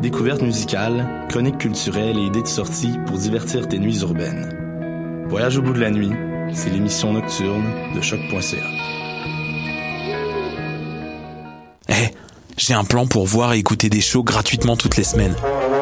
Découvertes musicales, chroniques culturelles et idées de sortie pour divertir tes nuits urbaines. Voyage au bout de la nuit, c'est l'émission nocturne de choc.ca. Eh, j'ai un plan pour voir et écouter des shows gratuitement toutes les semaines.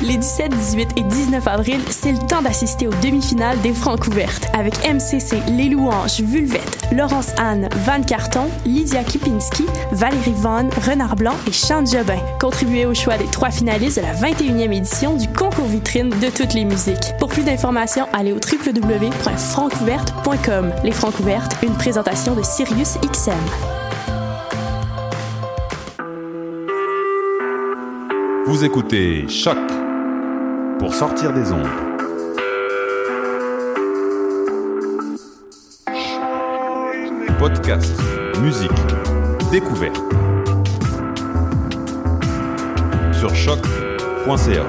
Les 17, 18 et 19 avril, c'est le temps d'assister aux demi-finales des Francs ouvertes avec MCC, Les Louanges, Vulvette, Laurence Anne, Van Carton, Lydia Kipinski, Valérie Vaughan, Renard Blanc et Chante Jobin. Contribuez au choix des trois finalistes de la 21e édition du concours vitrine de toutes les musiques. Pour plus d'informations, allez au www.francouverte.com. Les Francs ouvertes, une présentation de Sirius XM. Vous écoutez Choc pour sortir des ondes. Podcast, musique, découverte. Sur choc.ca.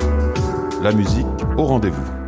La musique au rendez-vous.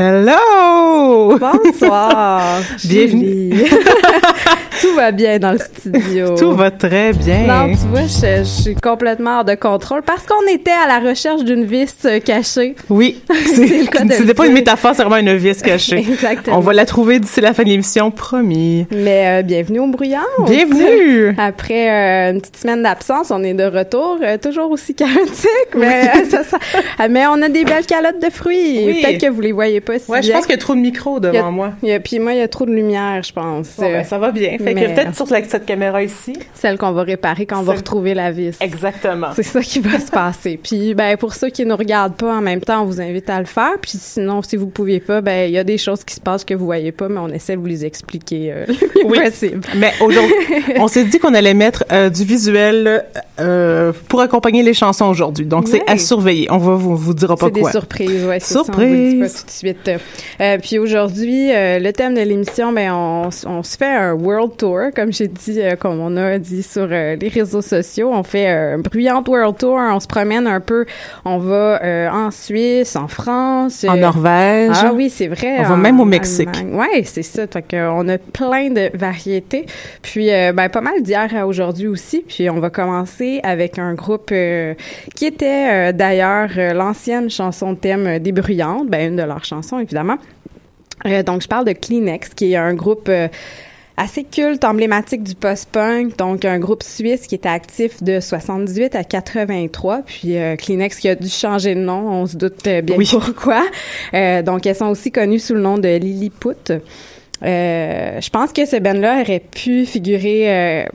Hello! Bonsoir. Bienvenue. Va bien dans le studio. Tout va très bien. Non, tu vois, je, je suis complètement hors de contrôle parce qu'on était à la recherche d'une vis euh, cachée. Oui, c'était pas une métaphore, c'est vraiment une vis cachée. Exactement. On va la trouver d'ici la fin de l'émission, promis. Mais euh, bienvenue au Bruyant. Bienvenue! Après euh, une petite semaine d'absence, on est de retour, euh, toujours aussi chaotique, mais ça, ça- ah, mais on a des belles calottes de fruits. Oui. Peut-être que vous les voyez pas si Ouais, je pense qu'il y a trop de micros a- devant moi. a- puis moi, il y a trop de lumière, je pense. Bon, ben, ça va bien. Fait mais- que peut-être sur la- cette caméra ici. Celle qu'on va réparer quand on va retrouver la vis. Exactement. C'est ça qui va se passer. Puis ben pour ceux qui nous regardent pas en même temps, on vous invite à le faire. Puis sinon, si vous pouviez pas, ben il y a des choses qui se passent que vous voyez pas, mais on essaie de vous les expliquer euh, le Oui. possible. Mais aujourd'hui, on s'est dit qu'on allait mettre euh, du visuel euh, pour accompagner les chansons aujourd'hui. Donc, c'est à surveiller. On va vous, vous dira pas C'est des quoi. surprises, ouais. c'est ça, on vous Surprise. pas tout de suite. Puis aujourd'hui, le thème de l'émission, ben on, on se fait un world tour, comme j'ai dit, euh, comme on a dit sur euh, les réseaux sociaux. On fait un bruyante world tour. On se promène un peu. On va euh, en Suisse, en France, En Norvège. Ah oui, c'est vrai. On va même au Mexique. Ouais, c'est ça. Fait on a plein de variétés. Puis, ben, pas mal d'hier à aujourd'hui aussi. Puis, on va commencer avec un groupe qui était d'ailleurs l'ancienne chanson thème des Bruyantes. Ben, une de leurs chansons, évidemment. Euh, donc, je parle de Kleenex, qui est un groupe euh, assez culte, emblématique du post-punk, donc un groupe suisse qui était actif de 78 à 83, puis euh, Kleenex qui a dû changer de nom, on se doute euh, bien pourquoi. Euh, donc elles sont aussi connues sous le nom de Lilliput. Euh, je pense que ce band-là aurait pu figurer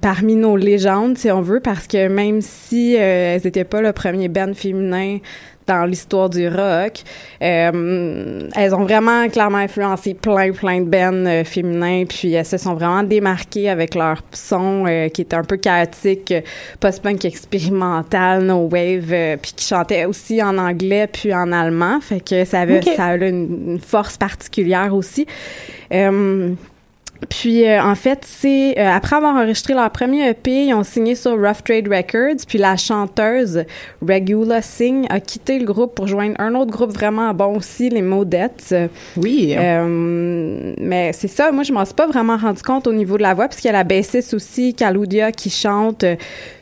parmi nos légendes, si on veut, parce que même si elles n'étaient pas le premier band féminin dans l'histoire du rock. Euh, elles ont vraiment clairement influencé plein, plein de bands euh, féminins, puis elles se sont vraiment démarquées avec leur son euh, qui était un peu chaotique, post-punk expérimental, no wave, puis qui chantait aussi en anglais puis en allemand, fait que ça avait, ça a une, une, force particulière aussi. Puis euh, en fait, c'est euh, après avoir enregistré leur premier EP, ils ont signé sur Rough Trade Records. Puis la chanteuse Regula Singh a quitté le groupe pour joindre un autre groupe vraiment bon aussi, les Modettes. Oui. Euh, mais c'est ça, moi je m'en suis pas vraiment rendu compte au niveau de la voix, puisqu'il y a la bassiste aussi, Caludia, qui chante.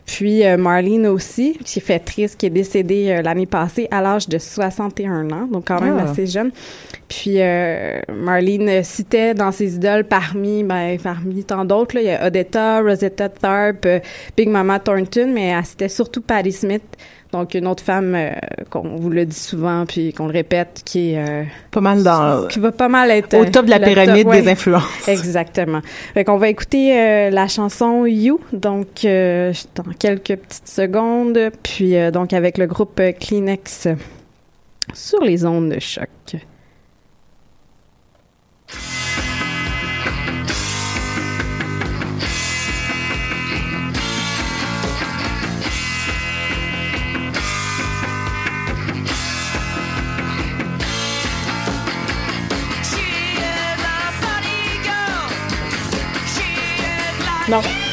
Puis euh, Marlene aussi, qui fait triste, qui est décédée euh, l'année passée à l'âge de 61 ans, donc quand même ah. assez jeune. Puis euh, Marlene citait dans ses idoles parmi, ben, parmi tant d'autres, il y a Odetta, Rosetta Tharpe, Big Mama Thornton, mais elle citait surtout Patti Smith, donc, une autre femme euh, qu'on vous le dit souvent, puis qu'on le répète, qui est... Euh, pas mal dans... Qui va pas mal être... Au top de la pyramide des influences. Exactement. Fait qu'on va écouter euh, la chanson You, donc dans quelques petites secondes, puis donc avec le groupe Kleenex sur les ondes de choc. No.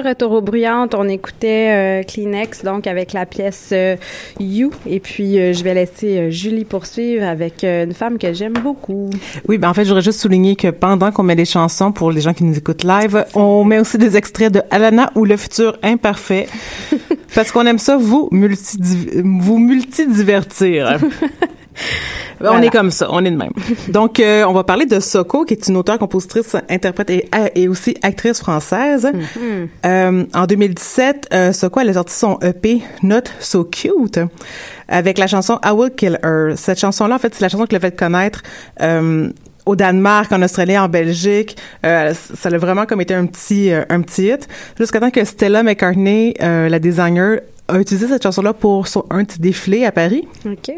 De retour aux bruyantes, on écoutait euh, Kleenex, donc avec la pièce euh, You. Et puis, euh, je vais laisser Julie poursuivre avec une femme que j'aime beaucoup. Oui, ben en fait, j'aurais juste souligné que pendant qu'on met les chansons pour les gens qui nous écoutent live, on met aussi des extraits de Alana ou Le futur imparfait parce qu'on aime ça vous multi vous multidivertir. Ben, On est comme ça, on est de même. Donc, euh, on va parler de Soko, qui est une auteure, compositrice, interprète et, et aussi actrice française. Euh, en 2017, euh, Soko, elle a sorti son EP Not So Cute avec la chanson I Will Kill Her. Cette chanson-là, en fait, c'est la chanson qui l'a fait connaître euh, au Danemark, en Australie, en Belgique. Euh, ça a vraiment comme été un petit, euh, un petit hit. Jusqu'à temps que Stella McCartney, euh, la designer, a utilisé cette chanson-là pour son, un petit défilé à Paris. OK.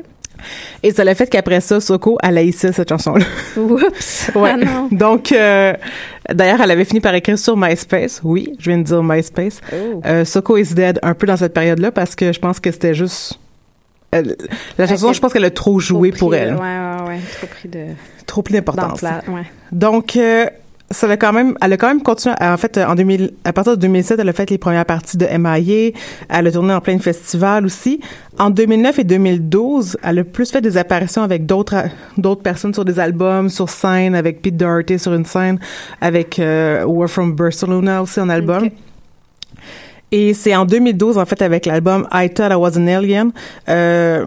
Et ça l'a fait qu'après ça, Soko, elle haïssait cette chanson-là. Oups! Ouais. Ah non. Donc, euh, d'ailleurs, elle avait fini par écrire sur MySpace. Oui, je viens de dire MySpace. Oh. Euh, Soko is dead un peu dans cette période-là parce que je pense que c'était juste... elle- la chanson, Elle je pense qu'elle a trop joué Trop pour elle. Ouais, ouais, ouais. Trop pris de. Trop pris d'importance. Ouais. Donc, euh, ça l'a quand même, elle a quand même continué. En fait, en 2000, à partir de 2007, elle a fait les premières parties de MIA. Elle a tourné en plein festival aussi. En 2009 et 2012, elle a plus fait des apparitions avec d'autres d'autres personnes sur des albums, sur scène, avec Pete Doherty sur une scène, avec euh, We're from Barcelona aussi en album. Et c'est en 2012, en fait, avec l'album I Thought I Was an Alien, euh,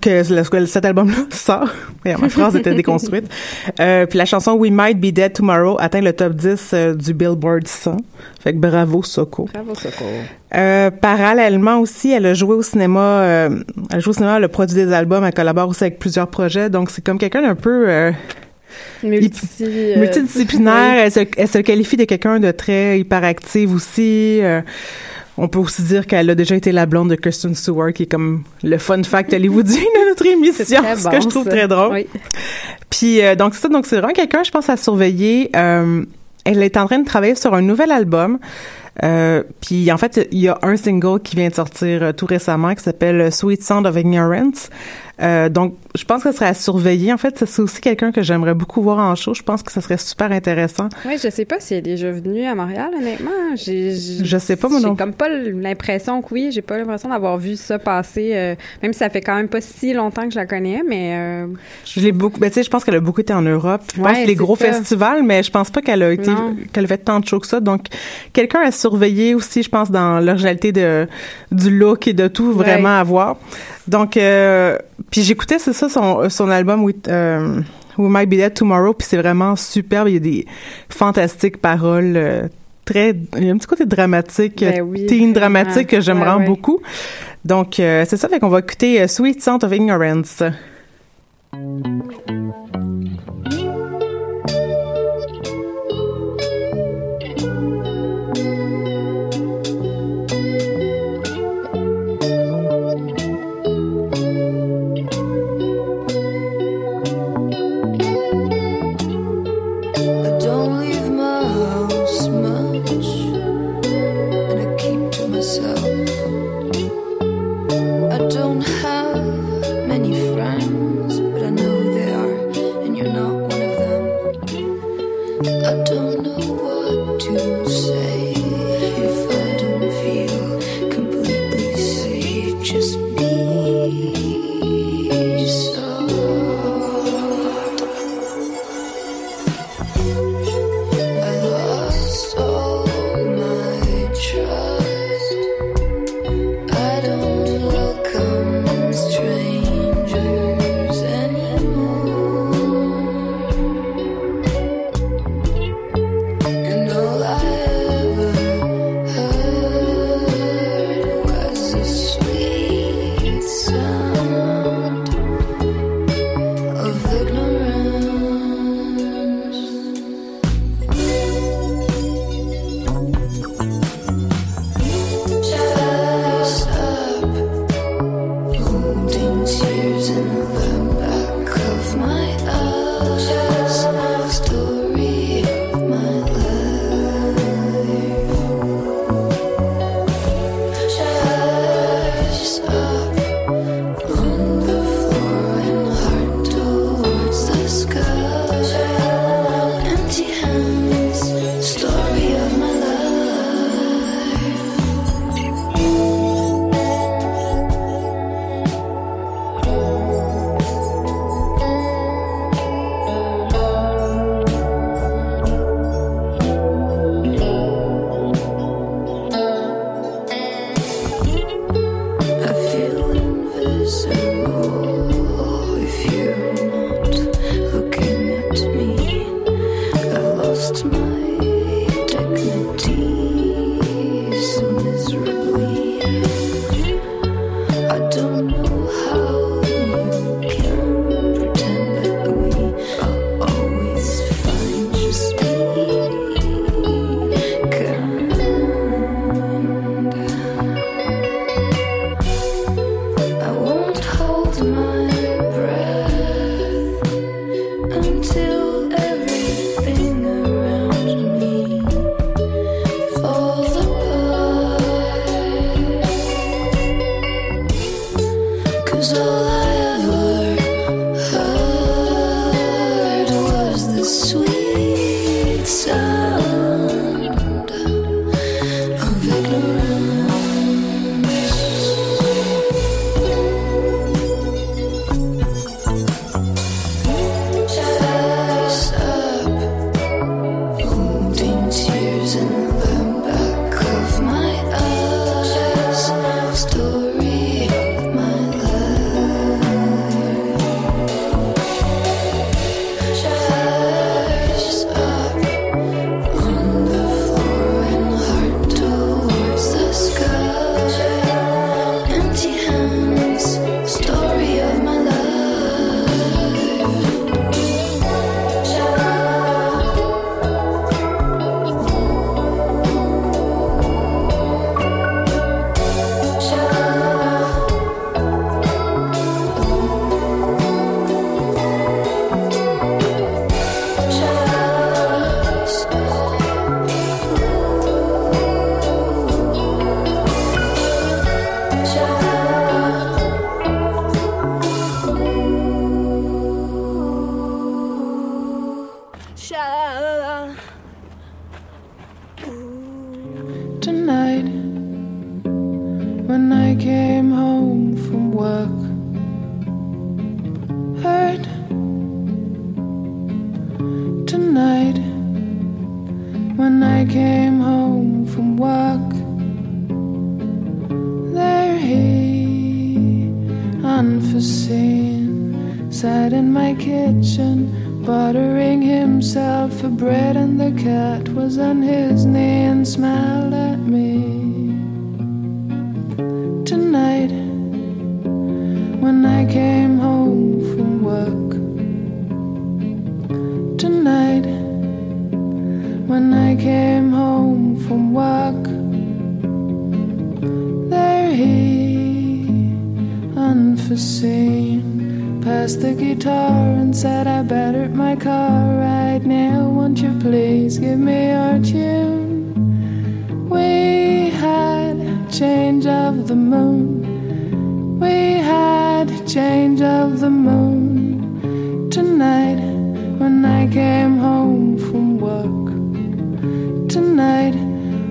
que le- cet album-là sort. Ma phrase était déconstruite. Euh, puis la chanson We Might Be Dead Tomorrow atteint le top 10 euh, du Billboard 100. Fait que bravo, Soko. Bravo, Soko. Euh, parallèlement aussi, elle a joué au cinéma, euh, elle a joué au cinéma, elle a produit des albums, elle collabore aussi avec plusieurs projets. Donc, c'est comme quelqu'un d'un peu... euh, Multi, euh, multidisciplinaire. Elle, se, elle se qualifie de quelqu'un de très hyperactive aussi. On peut aussi dire qu'elle a déjà été la blonde de Kristen Stewart, qui est comme le fun fact hollywoodien de notre émission, très ce bon, que je trouve ça. très drôle. Oui. Puis euh, donc c'est ça, donc c'est vraiment quelqu'un, je pense, à surveiller. Euh, elle est en train de travailler sur un nouvel album. Euh, puis en fait, il y a un single qui vient de sortir euh, tout récemment qui s'appelle Sweet Sound of Ignorance. Euh, donc, je pense que ce serait à surveiller. En fait, c'est aussi quelqu'un que j'aimerais beaucoup voir en show. Je pense que ça serait super intéressant. Oui, je sais pas si elle est déjà venue à Montréal, honnêtement. J'ai, Je sais pas, moi non J'ai comme pas l'impression que oui, j'ai pas l'impression d'avoir vu ça passer, euh, même si ça fait quand même pas si longtemps que je la connais, mais euh, Je l'ai beaucoup. Ben, tu sais, je pense qu'elle a beaucoup été en Europe. Je pense Ouais, les gros ça. festivals, mais je pense pas qu'elle a été, qu'elle a fait tant de shows que ça. Donc, quelqu'un à surveiller aussi, je pense, dans l'originalité de, du look et de tout, vraiment Ouais. à voir. Donc, euh, puis j'écoutais, c'est ça, son, son album with, euh, We Might Be Dead Tomorrow, puis c'est vraiment superbe. Il y a des fantastiques paroles, euh, très, il y a un petit côté dramatique, Ben euh, oui, teen dramatique que j'aime Ouais, vraiment ouais. beaucoup. Donc, euh, c'est ça, fait qu'on va écouter euh, Sweet Sound of Ignorance.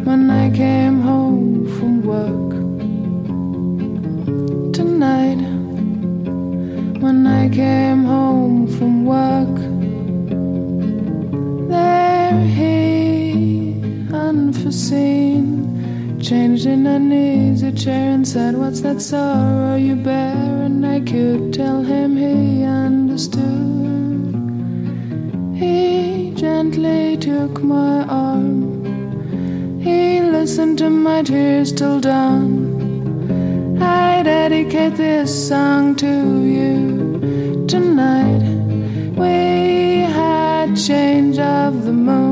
When I came home from work. Tonight when I came home from work. There he, unforeseen, changed in an easy chair and said, What's that sorrow you bear? And I could tell him he understood. He gently took my. He listened to my tears till dawn. I dedicate this song to you tonight. We had change of the moon.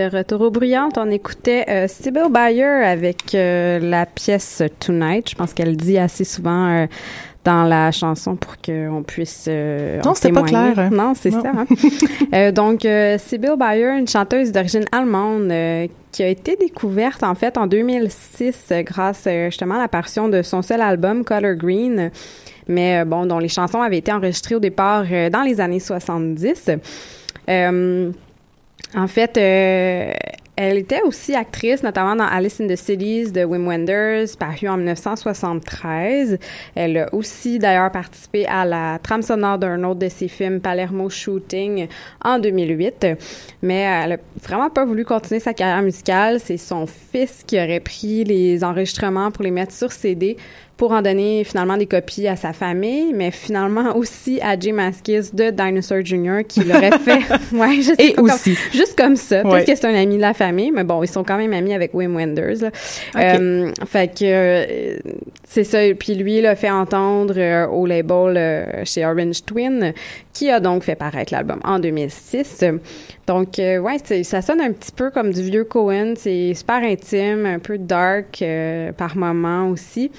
De retour aux bruyantes, on écoutait euh, Sybil Bayer avec euh, la pièce Tonight. Je pense qu'elle dit assez souvent euh, dans la chanson pour qu'on puisse euh, Non, c'était pas clair, hein. Non, c'est ça. hein. Donc, Sybil Bayer, une chanteuse d'origine allemande qui a été découverte en fait en 2006 euh, grâce justement à l'apparition de son seul album Color Green, mais bon, dont les chansons avaient été enregistrées au départ dans les années 70. Euh, en fait, euh, elle était aussi actrice, notamment dans Alice in the Cities de Wim Wenders, paru en 1973. Elle a aussi d'ailleurs participé à la trame sonore d'un autre de ses films, Palermo Shooting, en 2008. Mais elle a vraiment pas voulu continuer sa carrière musicale. C'est son fils qui aurait pris les enregistrements pour les mettre sur CD pour en donner finalement des copies à sa famille, mais finalement aussi à Jim Askis de Dinosaur Jr. qui l'aurait fait. ouais, je sais Et pas, comme- aussi. juste comme ça. Peut-être Ouais. que c'est un ami de la famille, mais bon, ils sont quand même amis avec Wim Wenders. Là. Euh, fait que euh, c'est ça. Puis lui, il a fait entendre euh, au label euh, chez Orange Twin, qui a donc fait paraître l'album en 2006. Donc, ouais, ça sonne un petit peu comme du vieux Cohen. C'est super intime, un peu dark par moment aussi.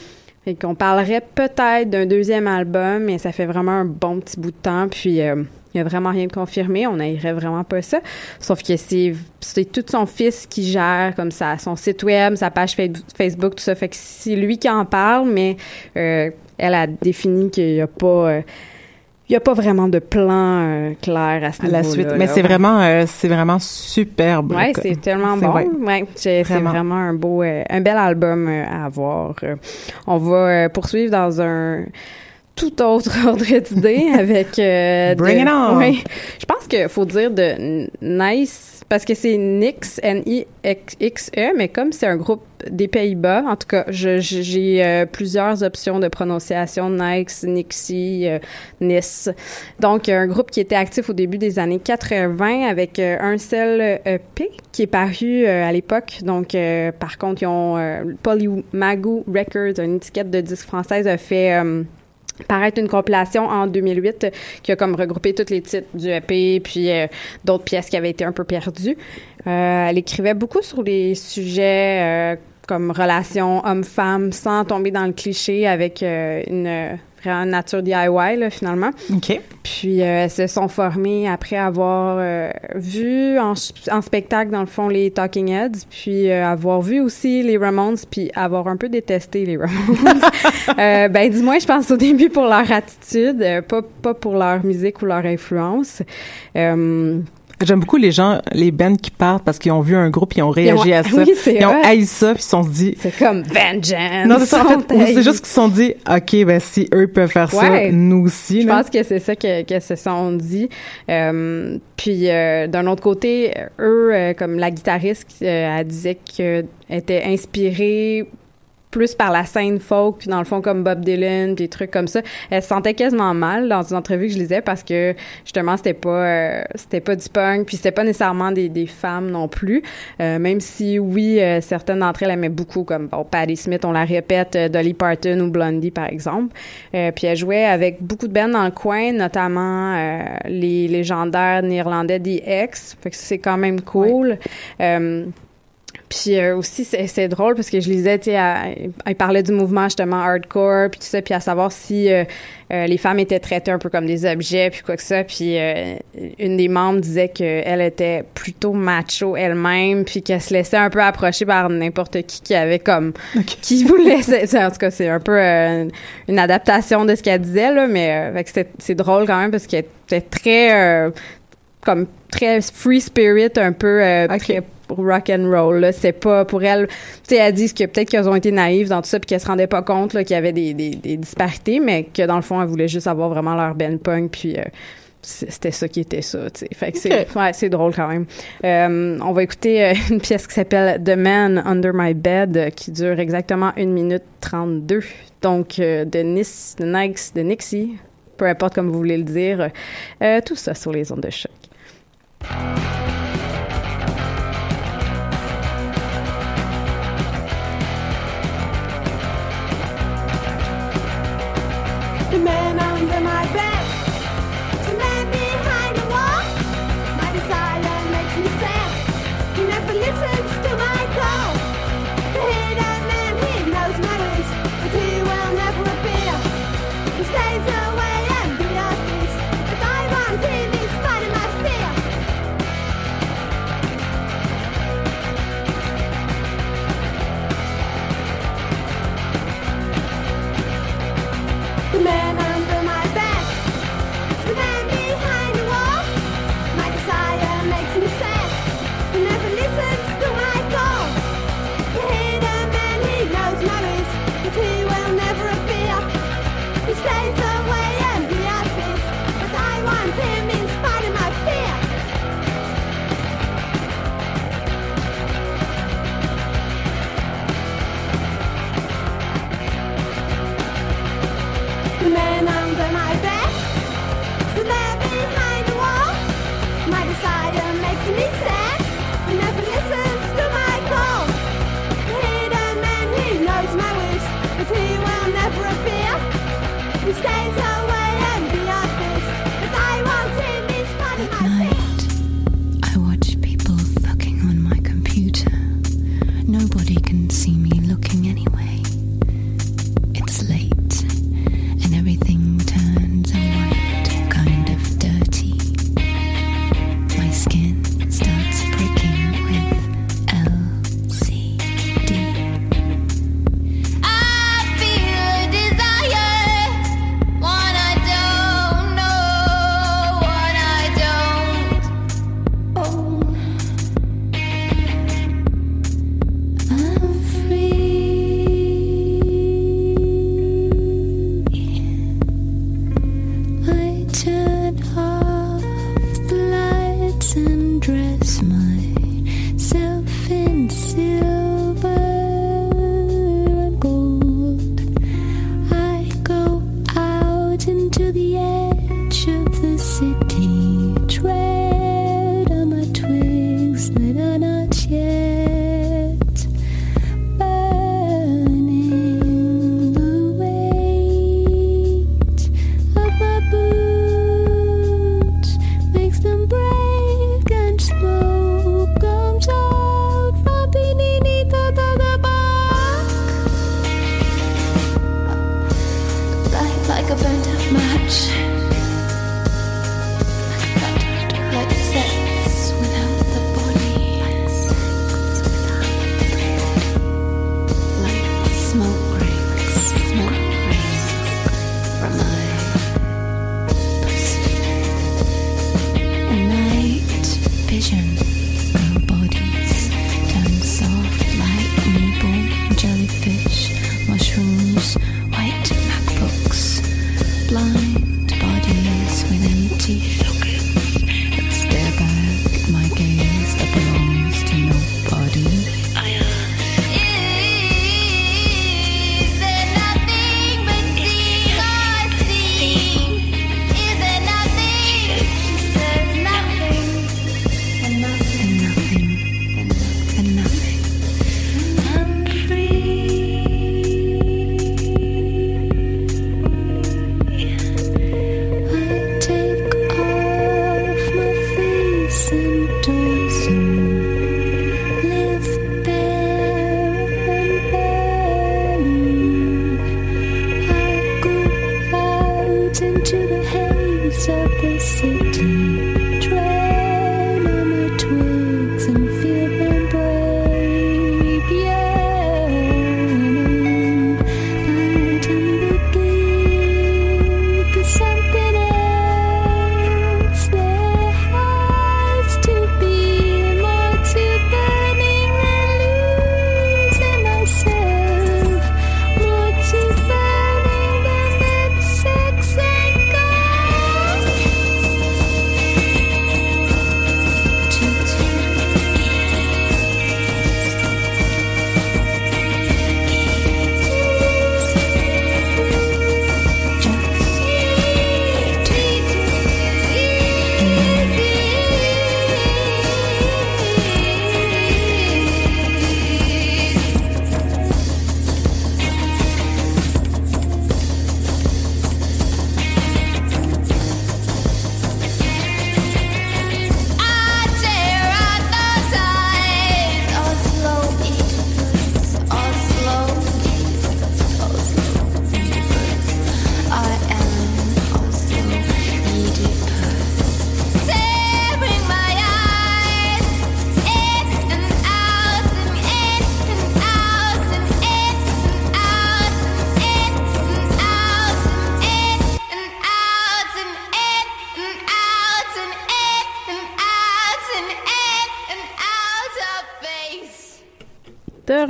Fait qu'on parlerait peut-être d'un deuxième album, mais ça fait vraiment un bon petit bout de temps. Puis, euh, il n'y a vraiment rien de confirmé. On n'irait vraiment pas ça. Sauf que c'est, c'est tout son fils qui gère comme ça, son site web, sa page Fa- Facebook, tout ça. Fait que c'est lui qui en parle, mais euh, elle a défini qu'il n'y a pas... euh, il y a pas vraiment de plan euh, clair à ce niveau-là. la suite. Mais c'est vraiment, euh, c'est vraiment superbe. Ouais, Comme- c'est tellement bon. ouais. Ouais, c'est Vraiment. vraiment un beau, euh, un bel album à avoir. On va poursuivre dans un tout autre ordre d'idée avec. euh, Bring de- it on! Oui. Je pense qu'il faut dire de N- Nice parce que c'est Nix N-I-X-E, mais comme c'est un groupe des Pays-Bas, en tout cas, j'ai euh, plusieurs options de prononciation Nix, Nixie, euh. Donc, un groupe qui était actif au début des années 80 avec euh, un seul EP qui est paru euh, à l'époque. Donc, euh, par contre, ils ont euh, Polymago Records, une étiquette de disque française, a fait euh, paraître une compilation en 2008 qui a comme regroupé tous les titres du EP puis euh, d'autres pièces qui avaient été un peu perdues. Euh, elle écrivait beaucoup sur les sujets euh, comme relations homme-femme sans tomber dans le cliché avec euh, une vraiment nature DIY là, finalement. OK. Puis euh, elles se sont formées après avoir euh, vu en, en spectacle, dans le fond, les Talking Heads, puis euh, avoir vu aussi les Ramones, puis avoir un peu détesté les Ramones. ben, du moins, je pense au début pour leur attitude, pas, pas pour leur musique ou leur influence. Euh, J'aime beaucoup les gens, les bands qui partent parce qu'ils ont vu un groupe, ils ont réagi Ils ont- à ça. oui, ils ont haï ça, puis ils se sont dit. c'est comme Vengeance. Non, c'est ça, en fait. C'est juste qu'ils se sont dit, OK, ben, si eux peuvent faire ça, nous aussi, Je pense que c'est ça que, que se sont dit. Euh, puis euh, d'un autre côté, eux, euh, comme la guitariste, euh, elle disait qu'elle était inspirée plus par la scène folk, puis dans le fond comme Bob Dylan, puis des trucs comme ça. Elle se sentait quasiment mal dans une entrevue que je lisais parce que justement c'était pas euh, c'était pas du punk, puis c'était pas nécessairement des, des femmes non plus. Euh, même si oui, euh, certaines d'entre elles aimaient beaucoup comme bon Patti Smith, on la répète, euh, Dolly Parton ou Blondie par exemple. Euh, puis elle jouait avec beaucoup de bands dans le coin, notamment euh, les légendaires néerlandais The X. Fait que c'est quand même cool. Euh, puis euh, aussi, c'est, c'est drôle parce que je lisais, tu sais, elle, elle parlait du mouvement justement hardcore, puis tout ça, puis à savoir si euh, euh, les femmes étaient traitées un peu comme des objets, puis quoi que ça. Puis euh, une des membres disait qu'elle était plutôt macho elle-même, puis qu'elle se laissait un peu approcher par n'importe qui qui avait comme... qui voulait... En tout cas, c'est un peu euh, une adaptation de ce qu'elle disait, là, mais euh, c'est, c'est drôle quand même parce qu'elle était très... euh, comme très free spirit, un peu euh, très rock and roll. C'est pas pour elle. Tu sais, elle dit que peut-être qu'elles ont été naïves dans tout ça puis qu'elles se rendaient pas compte qu'il y avait des, des, des disparités, mais que dans le fond, elles voulaient juste avoir vraiment leur ben punk puis. euh, c'était ça qui était ça, tu sais. Fait que c'est, ouais, c'est drôle quand même. Euh, on va écouter euh, une pièce qui s'appelle The Man Under My Bed, qui dure exactement 1 minute 32. Donc, euh, de Nice, de Nix, de Nixie, peu importe comme vous voulez le dire. Euh, tout ça sur les ondes de choc.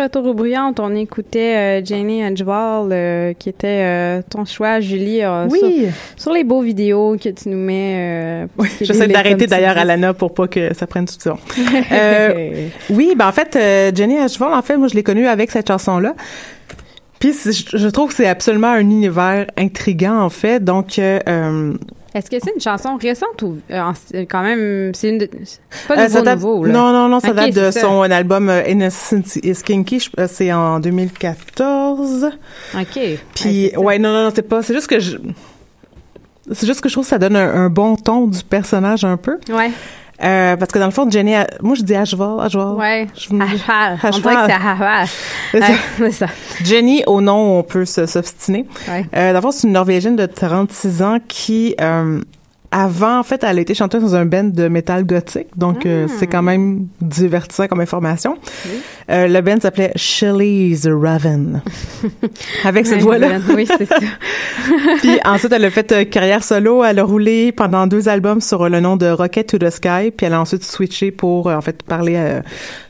retour aux on écoutait euh, Jenny Angewall, euh, qui était euh, ton choix, Julie, euh, oui. sur, les beaux vidéos que tu nous mets. Oui, j'essaie ben, d'arrêter d'ailleurs Alana pour pas que ça prenne tout ça. oui, ben en fait, Jenny Angewall, en fait, moi, je l'ai connue avec cette chanson-là. Puis je, je trouve que c'est absolument un univers intrigant, en fait. Donc, est-ce que c'est une chanson récente ou euh, euh, quand même c'est une de- pas euh, nouveau date- nouveau là. non non non, ça date de ça. son album euh, Innocent is Kinky. Euh, C'est en 2014. OK. Puis ouais, non non non, c'est pas. C'est juste que je. C'est juste que je trouve que ça donne un, un bon ton du personnage un peu. Ouais. Euh, parce que dans le fond, Jenny, a- moi je dis Ashval, Ashval. Ouais. Ashval. On dirait que c'est Ashval. C'est ça. Ouais, c'est ça. Jenny, au nom, on peut s'obstiner. Ouais. Euh, D'abord, c'est une Norvégienne de 36 ans qui, euh, avant, en fait, elle a été chanteuse dans un band de métal gothique. Donc, euh, Ah. c'est quand même divertissant comme information. Euh, le band s'appelait Shelley's Raven. Avec cette voix-là. Oui, c'est ça. Puis ensuite, elle a fait euh, carrière solo. Elle a roulé pendant deux albums sur euh, le nom de Rocket to the Sky. Puis elle a ensuite switché pour, euh, en fait, parler, euh,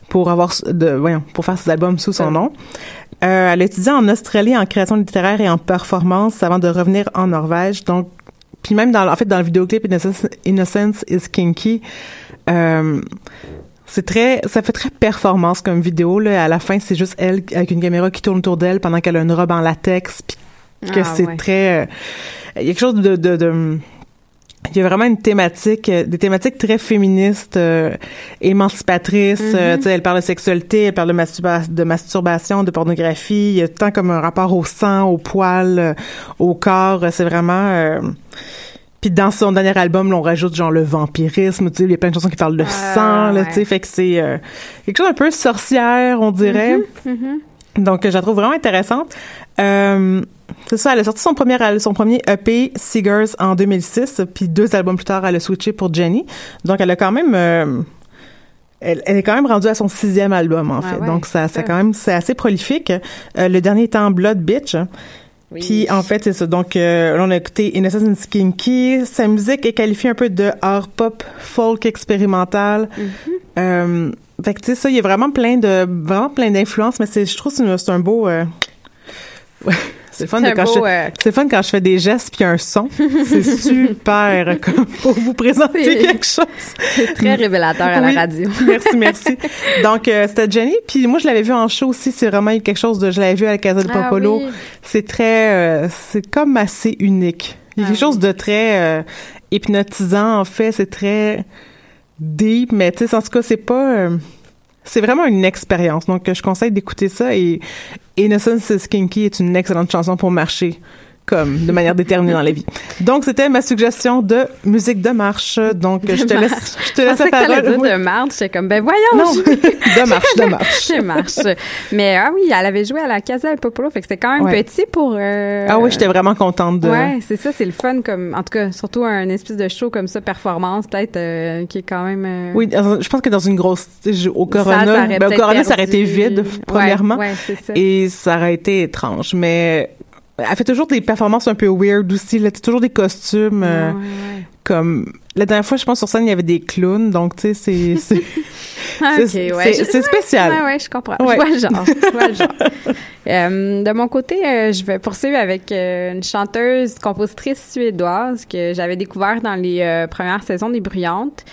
pour avoir, de, voyons, pour faire ses albums sous son nom. Euh, elle a étudié en Australie en création littéraire et en performance avant de revenir en Norvège. Donc, puis même dans, en fait, dans le vidéoclip Innocence, Innocence is Kinky, euh, c'est très, ça fait très performance comme vidéo, là. À la fin, c'est juste elle avec une caméra qui tourne autour d'elle pendant qu'elle a une robe en latex, puis que Ah, c'est ouais. très, euh, il y a quelque chose de, de, de- il y a vraiment une thématique, euh, des thématiques très féministes, euh, émancipatrices. euh, Mhm. tu sais, elle parle de sexualité, elle parle de, masturba- de masturbation, de pornographie. Il y a tant comme un rapport au sang, au poil, euh, au corps. C'est vraiment. euh, puis dans son dernier album, là, on rajoute genre le vampirisme. Tu sais, il y a plein de chansons qui parlent de Ah, sang. Là, ouais. tu sais, fait que c'est euh, quelque chose un peu sorcière, on dirait. Mhm. Donc, je la trouve vraiment intéressante. Euh, c'est ça, elle a sorti son premier, son premier EP, Seegers, en 2006, puis deux albums plus tard, elle a switché pour Jenny. Donc, elle a quand même... euh, elle, elle est quand même rendue à son sixième album, en Ah fait. ouais, Donc, ça, c'est ça quand même, c'est assez prolifique. Euh, le dernier étant Blood Bitch. Puis, en fait, c'est ça. Donc, euh, là, on a écouté Innocence and Kinky. Sa musique est qualifiée un peu de art pop, folk expérimental. Euh, fait que, tu sais, ça, il y a vraiment plein de, vraiment plein d'influences, mais c'est, je trouve que c'est, un- beau, euh. C'est fun, quand beau, je, euh, c'est fun quand je fais des gestes puis un son. C'est super comme pour vous présenter quelque chose. C'est très révélateur à Oui. la radio. Merci, merci. Donc, euh, c'était Jenny. Puis moi, je l'avais vu en show aussi. C'est vraiment quelque chose de... Je l'avais vu à la Casa de Ah Popolo. oui. C'est très... euh, c'est comme assez unique. Il y a Ah quelque chose de très euh, hypnotisant, en fait. C'est très deep, mais tu sais, en tout cas, c'est pas... c'est vraiment une expérience. Donc, je conseille d'écouter ça. Et Innocence is Kinky est une excellente chanson pour marcher comme de manière déterminée dans la vie. Donc, c'était ma suggestion de musique de marche. Donc, je te laisse, je te laisse pensais la parole. dire Oui. de marche. J'étais comme, ben voyons. Non, de marche, de marche. Je marche. Mais ah oui, elle avait joué à la Casa del Popolo, fait que c'était quand même Ouais. petit pour. euh, Ah oui, j'étais vraiment contente de. Ouais, c'est ça, c'est le fun comme, en tout cas, surtout un espèce de show comme ça, performance peut-être, euh, qui est quand même. euh, Oui, je pense que dans une grosse, au ça Corona, aurait ben, au Corona, ça aurait été vide, premièrement. Ouais, ouais, c'est ça. Et ça aurait été étrange. Mais elle fait toujours des performances un peu weird aussi. Là, toujours des costumes. euh, Ouais, ouais. comme la dernière fois, je pense sur scène, il y avait des clowns. Donc, tu sais, c'est c'est Ah, ouais. c'est- spécial. Ouais, ouais, je comprends. Je vois le genre. Je vois le genre. Euh, de mon côté, euh, je vais poursuivre avec une chanteuse, compositrice suédoise que j'avais découvert dans les premières saisons des Bruyantes,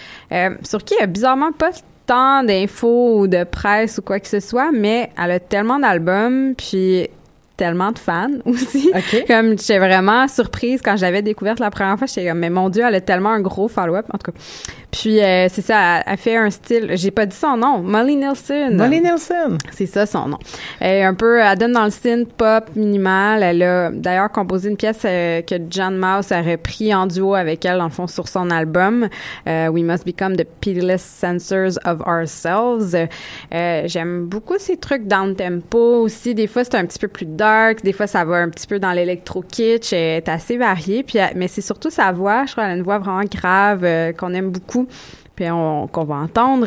sur qui il y a bizarrement pas tant d'infos ou de presse ou quoi que ce soit, mais elle a tellement d'albums, puis tellement de fans aussi. OK. Comme j'étais vraiment surprise quand je l'avais découverte la première fois, j'étais comme mais mon dieu, elle a tellement un gros follow-up en tout cas. Puis euh, c'est ça, elle, elle fait un style, j'ai pas dit son nom, Molly Nielsen. Molly Nielsen. C'est ça son nom. Elle est un peu, elle donne dans le synth pop minimal. Elle a d'ailleurs composé une pièce euh, que John Mouse a repris en duo avec elle, dans le fond, sur son album euh, We Must Become the Pitiless Censors of Ourselves. Euh, J'aime beaucoup ces trucs down tempo aussi. Des fois, c'est un petit peu plus dark. Des fois, ça va un petit peu dans l'électro kitsch. Elle est assez variée. Puis, elle- mais c'est surtout sa voix. Je crois qu'elle a une voix vraiment grave euh, qu'on aime beaucoup puis on- qu'on va entendre.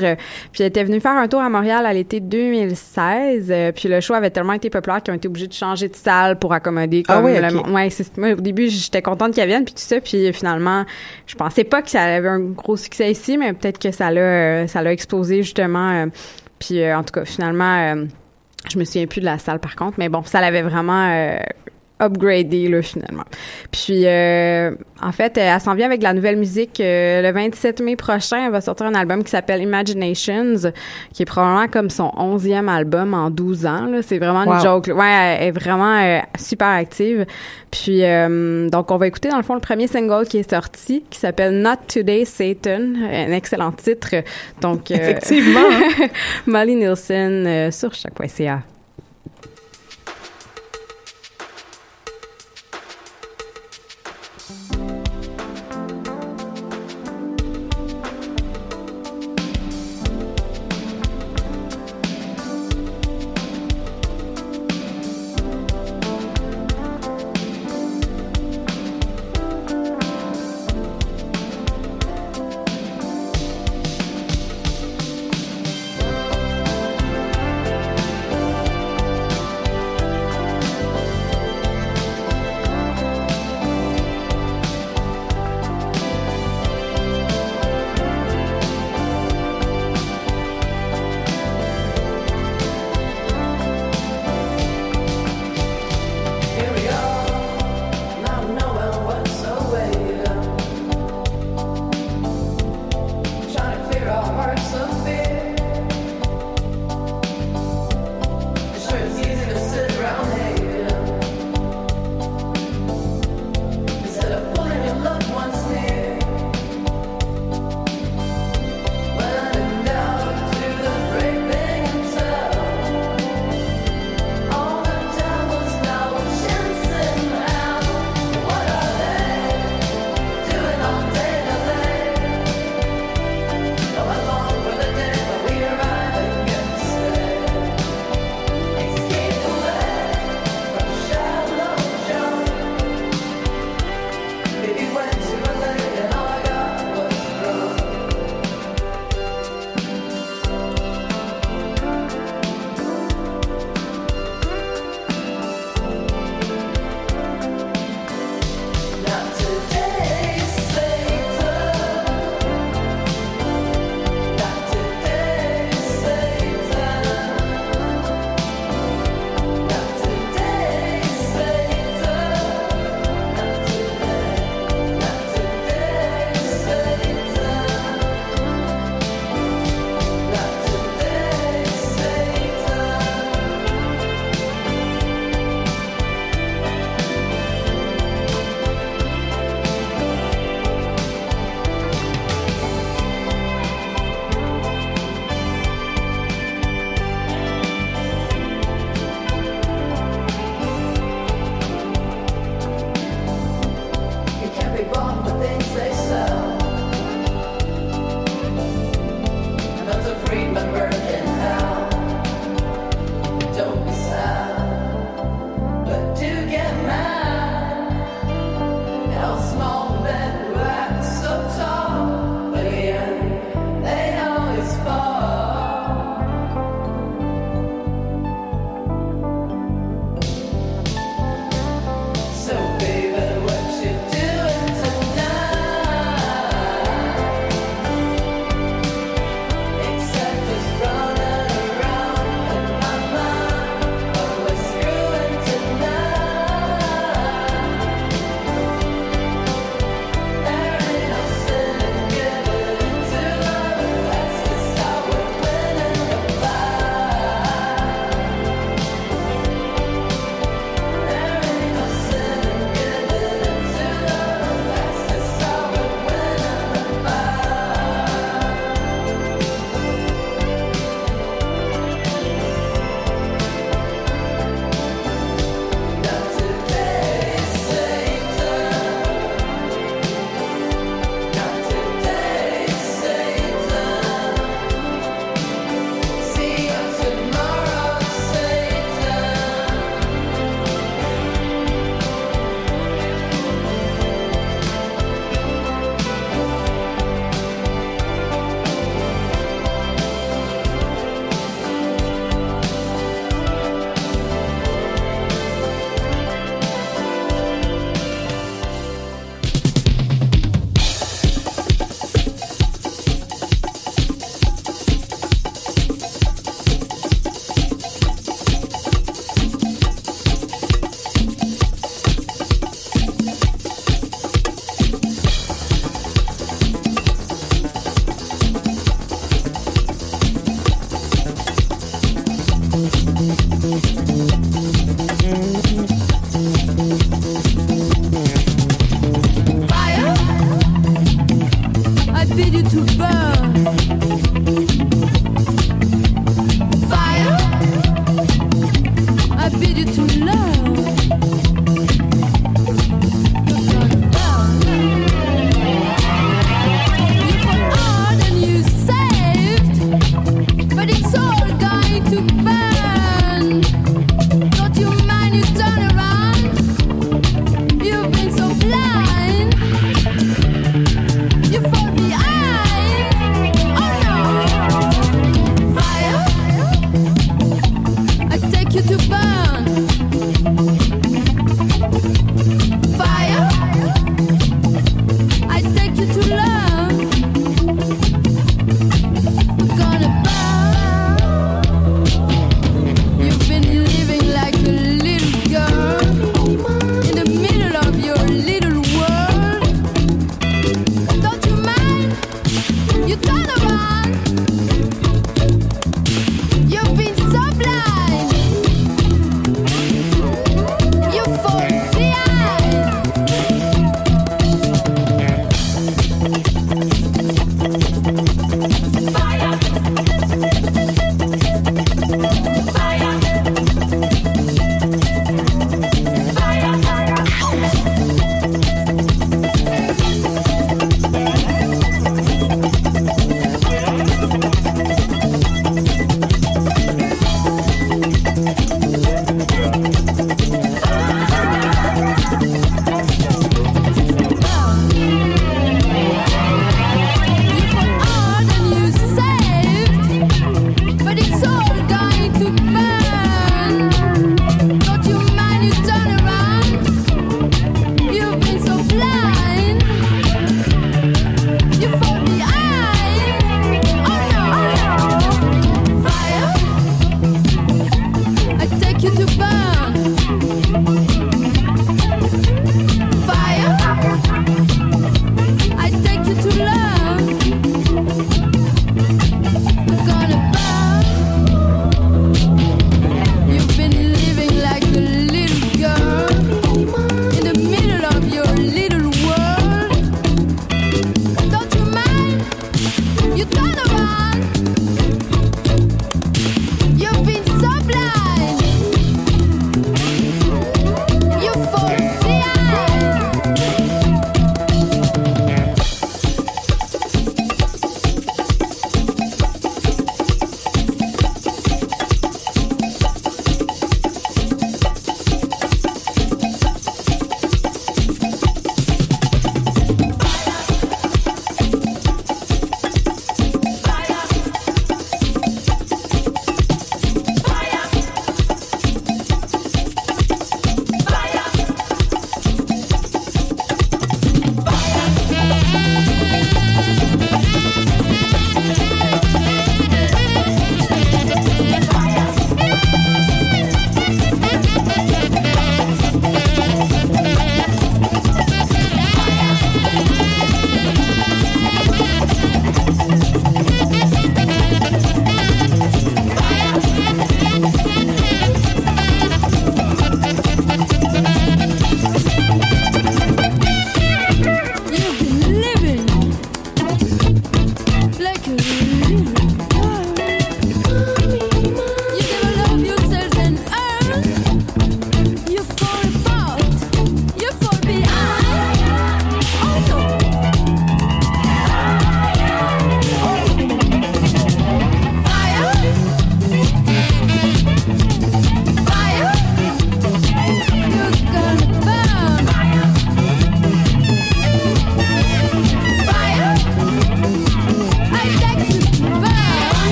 Puis elle était venue faire un tour à Montréal à l'été 2016. euh, puis le show avait tellement été populaire qu'ils ont été obligés de changer de salle pour accommoder Ah comme oui, le ok. monde. Ouais, c'est moi au début j'étais contente qu'elle vienne puis tout ça puis finalement je pensais pas que ça avait un gros succès ici mais peut-être que ça l'a euh, ça l'a explosé justement euh, puis euh, en tout cas finalement je me souviens plus de la salle par contre mais bon ça l'avait vraiment upgradée là finalement. Puis euh, en fait, elle s'en vient avec de la nouvelle musique euh, le 27 mai prochain. Elle va sortir un album qui s'appelle Imaginations, qui est probablement comme son 11e album en 12 ans. là. C'est vraiment une joke. Ouais, elle est vraiment euh, super active. Puis euh, donc on va écouter dans le fond le premier single qui est sorti, qui s'appelle Not Today Satan, un excellent titre. Donc euh, Effectivement, hein. Molly Nielsen sur chaque.ca.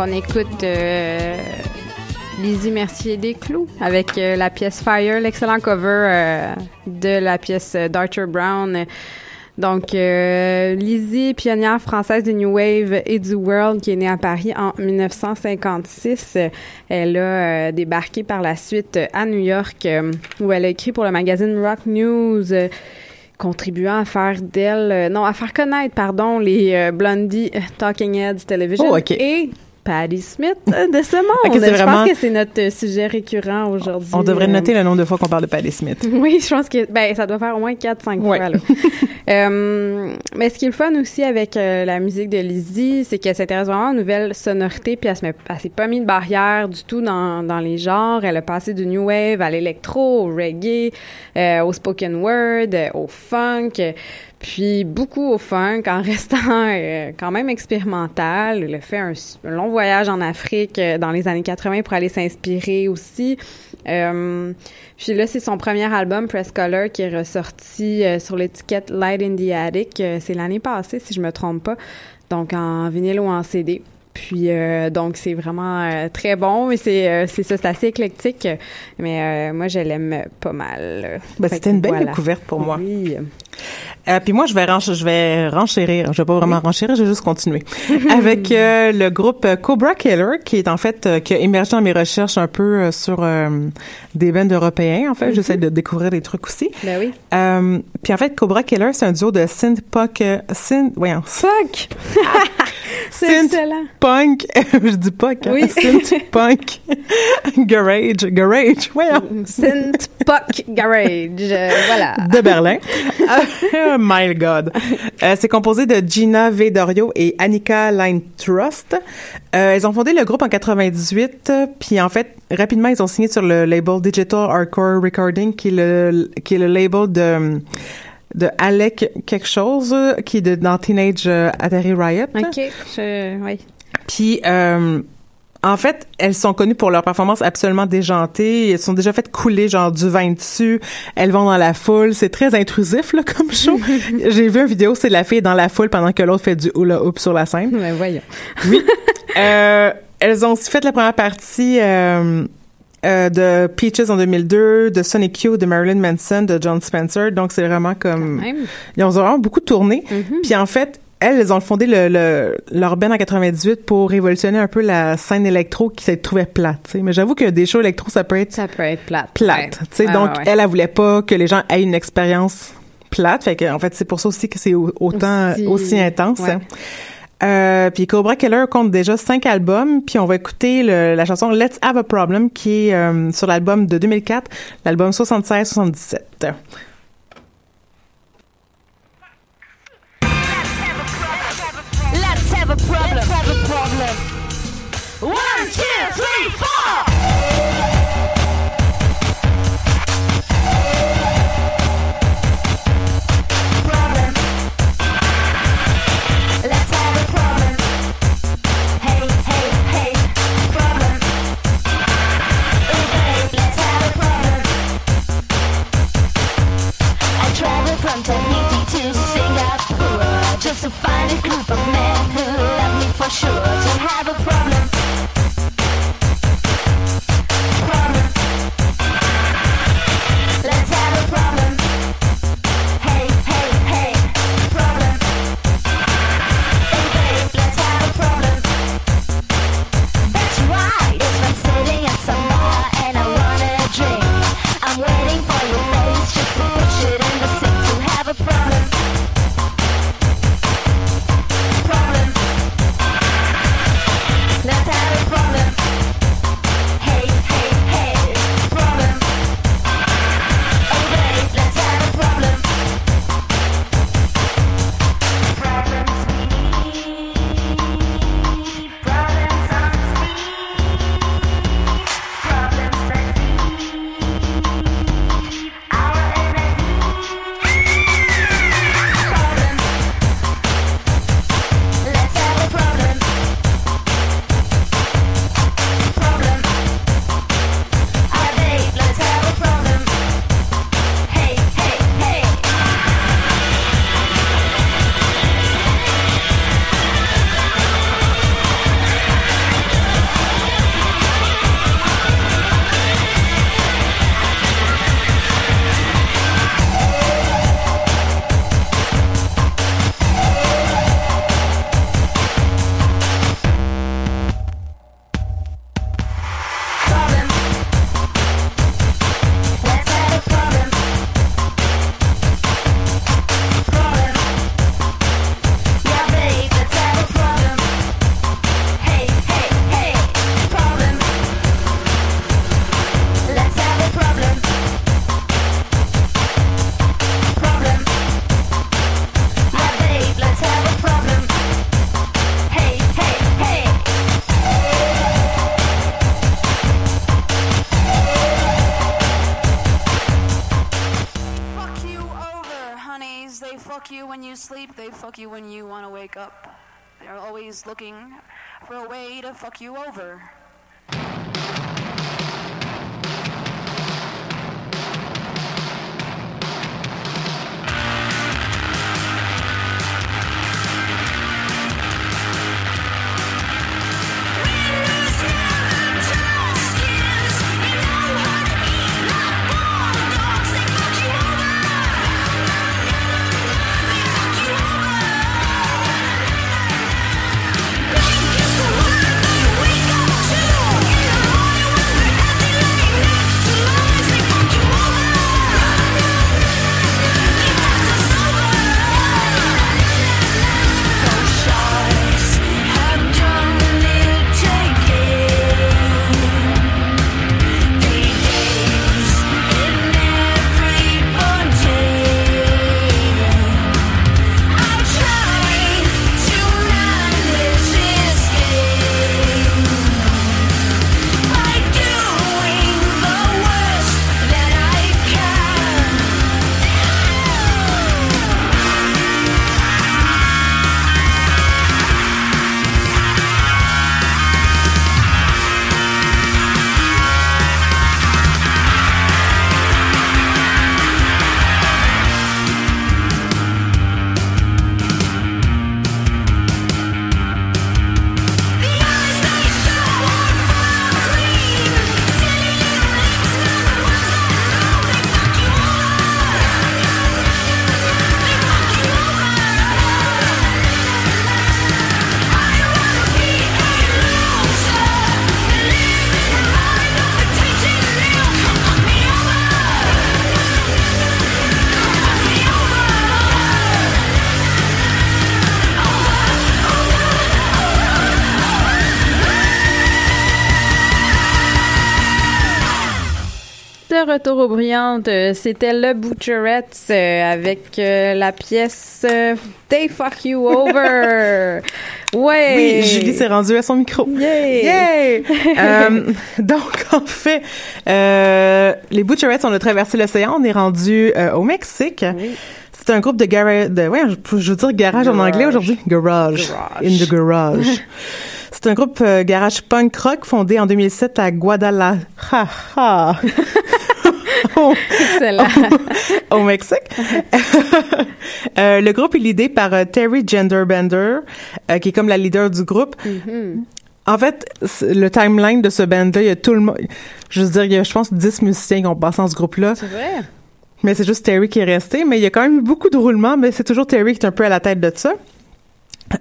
on écoute euh, Lizzie Mercier des Clous avec euh, la pièce Fire, l'excellent cover euh, de la pièce d'Archer Brown. Donc, euh, Lizzie, pionnière française du New Wave et du World, qui est née à Paris en 1956. Euh, Elle a euh, débarqué par la suite à New York, euh, où elle a écrit pour le magazine Rock News, contribuant à faire d'elle, non, à faire connaître, pardon, les Blondie Talking Heads Television Oh, et Patti Smith euh, de ce monde. Je pense que c'est notre euh, sujet récurrent aujourd'hui. On devrait Euh, noter le nombre de fois qu'on parle de Patti Smith. oui, je pense que ben ça doit faire au moins 4-5 Ouais. fois. Là. Euh, mais ce qui est le fun aussi avec euh, la musique de Lizzie, c'est qu'elle s'intéresse vraiment aux nouvelles sonorités, puis elle se s'est pas mis de barrière du tout dans, dans les genres. Elle a passé du new wave à l'électro, au reggae, euh, au spoken word, au funk. Puis beaucoup au funk en restant euh, quand même expérimental. Elle a fait un, long voyage en Afrique euh, dans les années 80 pour aller s'inspirer aussi. Euh, puis là, c'est son premier album, Press Color, qui est ressorti euh, sur l'étiquette Light in the Attic. C'est l'année passée, si je me trompe pas. Donc en vinyle ou en CD. Puis euh, donc c'est vraiment euh, très bon, mais c'est euh, c'est ça, c'est assez éclectique. Mais euh, moi je l'aime pas mal. Ben, c'était une belle voilà. découverte pour moi. Oui. Euh, puis moi, je vais, je vais renchérir. Je vais pas vraiment renchérir, je vais juste continuer. Avec euh, le groupe Cobra Killer, qui est en fait, euh, qui a émergé dans mes recherches un peu euh, sur des bands européens. En fait, j'essaie de découvrir des trucs aussi. Ben oui. Puis en fait, Cobra Killer, c'est un duo de synth punk, synth, voyons, Fuck! c'est excellent. punk, je dis punk, hein, Oui. synth punk, garage, garage, voyons. Synth Puck Garage. Voilà. de Berlin. Oh my God. Euh, c'est composé de Gina Vedorio et Annika Line Trust. Euh, ils ont fondé le groupe en 98, euh, puis en fait, rapidement, ils ont signé sur le label Digital Hardcore Recording, qui est le, qui est le label de de Alec quelque chose, qui est de, dans Teenage euh, Atari Riot. OK. Je, oui. Puis, euh, en fait, elles sont connues pour leur performance absolument déjantée. Elles sont déjà faites couler genre du vin dessus. Elles vont dans la foule. C'est très intrusif là comme show. J'ai vu une vidéo, c'est la fille dans la foule pendant que l'autre fait du hula hoop sur la scène. Ben voyons. Oui. Euh, elles ont aussi fait la première partie euh, euh, de Peaches en 2002, de Sonic Youth, de Marilyn Manson, de John Spencer. Donc c'est vraiment comme ils ont vraiment beaucoup tourné. Puis en fait, elles, ont fondé le, le, leur band en 98 pour révolutionner un peu la scène électro qui s'est trouvée plate. Mais j'avoue que des shows électro, ça peut être Ça peut être plate. plate. Ouais. tu sais. Ouais, Donc, ouais, elle, elle voulait pas que les gens aient une expérience plate. Fait que, en fait, c'est pour ça aussi que c'est au- autant Aussi- aussi, intense. Euh, puis Cobra Killer compte déjà cinq albums, puis on va écouter le- la chanson Let's Have a Problem qui est euh, sur l'album de 2004, l'album 76-77. Up. They're always looking for a way to fuck you over. Retour aux brillantes, c'était le Butcherettes euh, avec euh, la pièce euh, They Fuck You Over. ouais. Oui, Julie s'est rendue à son micro. Yay! Yay! Euh, donc, en fait, euh, les Butcherettes, on a traversé l'océan, on est rendu euh, au Mexique. C'est un groupe de garage, de, ouais, je, veux dire garage en anglais aujourd'hui. Garage. Garage. In the garage. C'est un groupe euh, garage punk rock fondé en 2007 à Guadalajara. Excellent. au Mexique. Euh, le groupe est l'idée par euh, Terry Genderbender, euh, qui est comme la leader du groupe. En fait, le timeline de ce band-là, il y a tout le monde. Je veux dire, il y a, je pense, 10 musiciens qui ont passé dans ce groupe-là. C'est vrai. Mais c'est juste Terry qui est resté. Mais il y a quand même eu beaucoup de roulements, mais c'est toujours Terry qui est un peu à la tête de ça.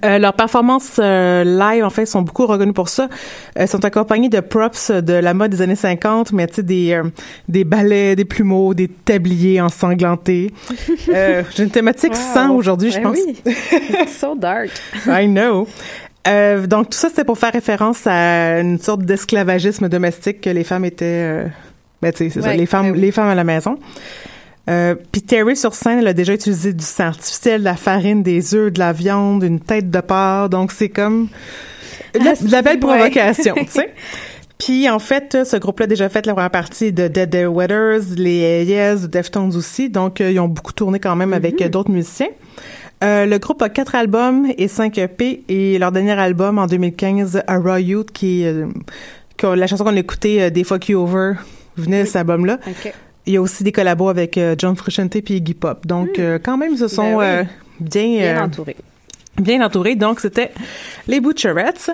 Euh, leurs performances euh, live, en fait, sont beaucoup reconnues pour ça. Elles sont accompagnées de props de la mode des années 50, mais tu sais, des, euh, des balais, des plumeaux, des tabliers ensanglantés. Euh, J'ai une thématique Wow. sang aujourd'hui, je Ben pense. oui. so dark. I know. Euh, donc tout ça c'était pour faire référence à une sorte d'esclavagisme domestique que les femmes étaient euh, ben tu sais c'est ça Ouais, les femmes ben oui. les femmes à la maison. Euh, Puis Terry sur scène, elle a déjà utilisé du sang artificiel, de la farine, des œufs, de la viande, une tête de porc. Donc c'est comme de la, de la belle Ah, ouais. provocation, tu sais. Puis en fait, ce groupe-là a déjà fait la première partie de Dead Dead Weathers, les Yes, Deftones aussi. Donc euh, ils ont beaucoup tourné quand même avec Mm-hmm. euh, d'autres musiciens. Euh, le groupe a quatre albums et cinq EP et leur dernier album en 2015, A Raw Youth, qui, est, euh, que la chanson qu'on a écoutée, euh, Des Fuck You Over, venait de cet album-là. Il y a aussi des collabos avec euh, John Frusciante et Iggy Pop. Donc, euh, quand même, ils se sont Hmm. Ben oui. euh, bien... Bien euh, entouré. Bien entourés. Donc, c'était les Butcherettes.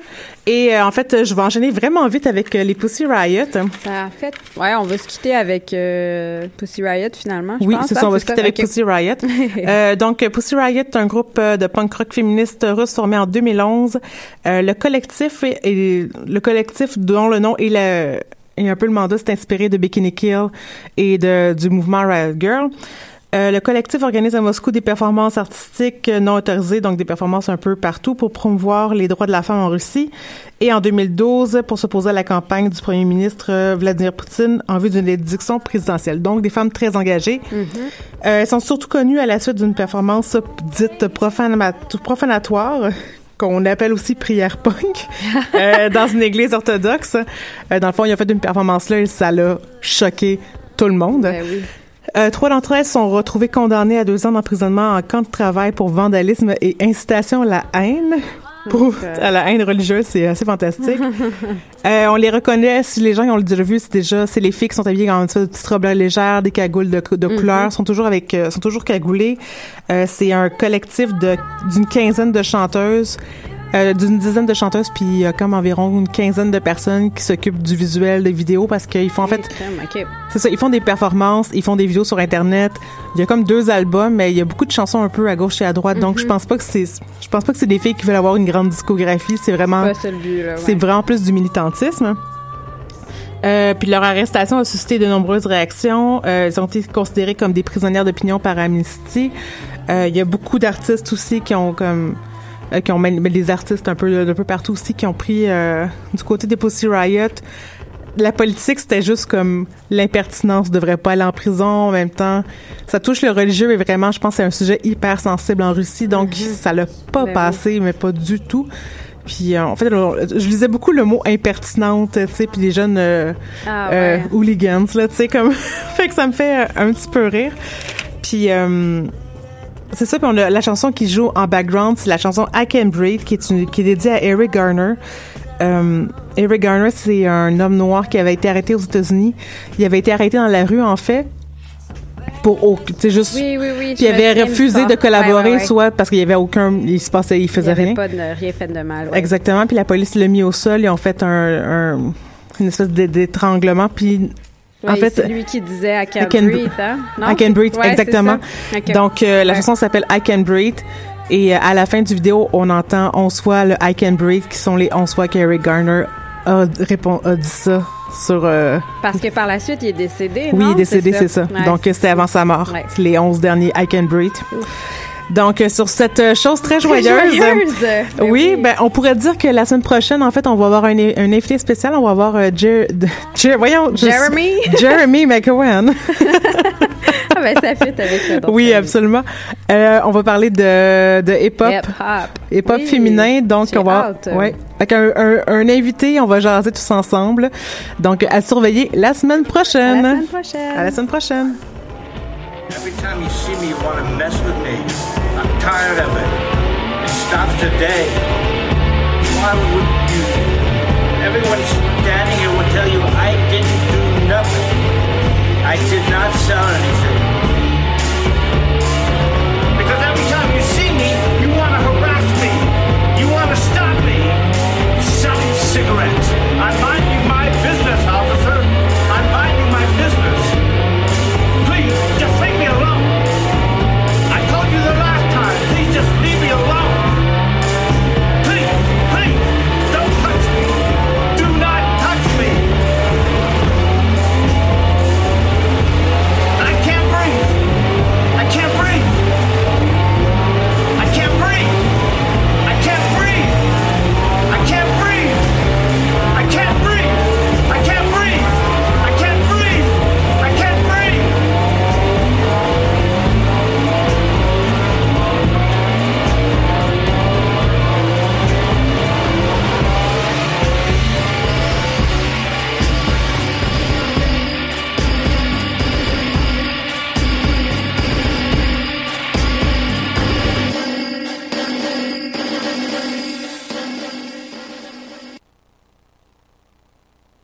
Et euh, en fait, je vais enchaîner vraiment vite avec euh, les Pussy Riot. En fait, ouais, on va se quitter avec euh, Pussy Riot finalement. je Oui, c'est hein, ça, on va se quitter avec. Pussy Riot. Donc, Pussy Riot est un groupe de punk rock féministe russe formé en 2011. Euh, le collectif est, est- le collectif dont le nom est le et un peu le mandat s'est inspiré de Bikini Kill et de, du mouvement Riot Girl. Euh, le collectif organise à Moscou des performances artistiques non autorisées, donc des performances un peu partout pour promouvoir les droits de la femme en Russie. Et en 2012, pour s'opposer à la campagne du premier ministre euh, Vladimir Poutine en vue d'une élection présidentielle. Donc, des femmes très engagées. Euh, elles sont surtout connues à la suite d'une performance dite profana- profanatoire qu'on appelle aussi prière punk euh, dans une église orthodoxe. Euh, dans le fond, il a fait une performance là et ça l'a choqué tout le monde. Ben oui. euh, trois d'entre elles sont retrouvées condamnées à deux ans d'emprisonnement en camp de travail pour vandalisme et incitation à la haine. Pour, à la haine religieuse, c'est assez fantastique. Euh, on les reconnaît, si les gens ils ont déjà vu, c'est déjà, c'est les filles qui sont habillées en une petites robes légères, des cagoules de, de Mhm. couleurs, sont toujours avec, euh, sont toujours cagoulées. Euh, c'est un collectif de d'une quinzaine de chanteuses, euh, d'une dizaine de chanteuses, puis il y a comme environ une quinzaine de personnes qui s'occupent du visuel, des vidéos, parce qu'ils font en fait, c'est ça, ils font des performances, ils font des vidéos sur internet. Il y a comme deux albums, mais il y a beaucoup de chansons un peu à gauche et à droite. Donc Mhm. je pense pas que c'est, je pense pas que c'est des filles qui veulent avoir une grande discographie. C'est vraiment, là. ouais. c'est vraiment plus du militantisme. Euh, puis leur arrestation a suscité de nombreuses réactions. Euh, ils ont été considérés comme des prisonnières d'opinion par Amnesty. Euh, Il y a beaucoup d'artistes aussi qui ont comme euh, qui ont mais des artistes un peu d'un peu partout aussi qui ont pris euh, du côté des Pussy Riot. La politique, c'était juste comme l'impertinence devrait pas aller en prison. En même temps, ça touche le religieux, mais vraiment, je pense que c'est un sujet hyper sensible en Russie, donc ça l'a pas Ben oui. passé, mais pas du tout. Puis euh, en fait, je lisais beaucoup le mot impertinente, tu sais, puis les jeunes euh, Ah, euh, hooligans, là, tu sais, comme... fait que ça me fait euh, un petit peu rire. Puis... c'est ça, puis on a la chanson qui joue en background, c'est la chanson I Can Breathe, qui est, une, qui est dédiée à Eric Garner. Euh, Eric Garner, c'est un homme noir qui avait été arrêté aux États-Unis. Il avait été arrêté dans la rue, en fait, pour, sais, juste... Oui, oui, oui. Puis il avait refusé de collaborer, Ouais, ouais, ouais. soit parce qu'il y avait aucun... Il se passait... Il faisait Il avait rien. pas de, rien fait de mal. ouais. Exactement. Puis la police l'a mis au sol. Ils ont fait un, un- une espèce d'é- d'étranglement. Puis en fait, c'est lui qui disait I can, I can breathe, hein? Non? I can breathe, Ouais, exactement. Donc euh, la Ouais. chanson s'appelle I Can Breathe. Et euh, à la fin du vidéo, on entend 11 fois le I Can Breathe, qui sont les 11 fois qu'Eric Garner a, répond, a dit ça sur... euh, Parce que par la suite, il est décédé. oui, il non? est décédé, c'est ça. Ouais, Donc, euh, c'était avant sa mort. Les 11 derniers I Can Breathe. Donc, euh, sur cette euh, chose très Très joyeuse, joyeuse. euh, Ben oui, oui. ben on pourrait dire que la semaine prochaine, en fait, on va avoir un, un invité spécial. On va avoir euh, Jer- Jer- voyons, je- Jeremy? Jeremy McEwen. Ah, ben, ça fit avec le oui, absolument. Euh, on va parler de, de hip-hop. Hip-hop. Hip-hop Oui. féminin, donc on va, hâte. ouais, avec un, un, un invité, on va jaser tous ensemble. Donc à surveiller la semaine prochaine. À la semaine prochaine. À la semaine prochaine. Every time you see me, you want to mess with me. I'm tired of it. It stops today. Why would you? Everyone standing here will tell you I didn't do nothing. I did not sell anything.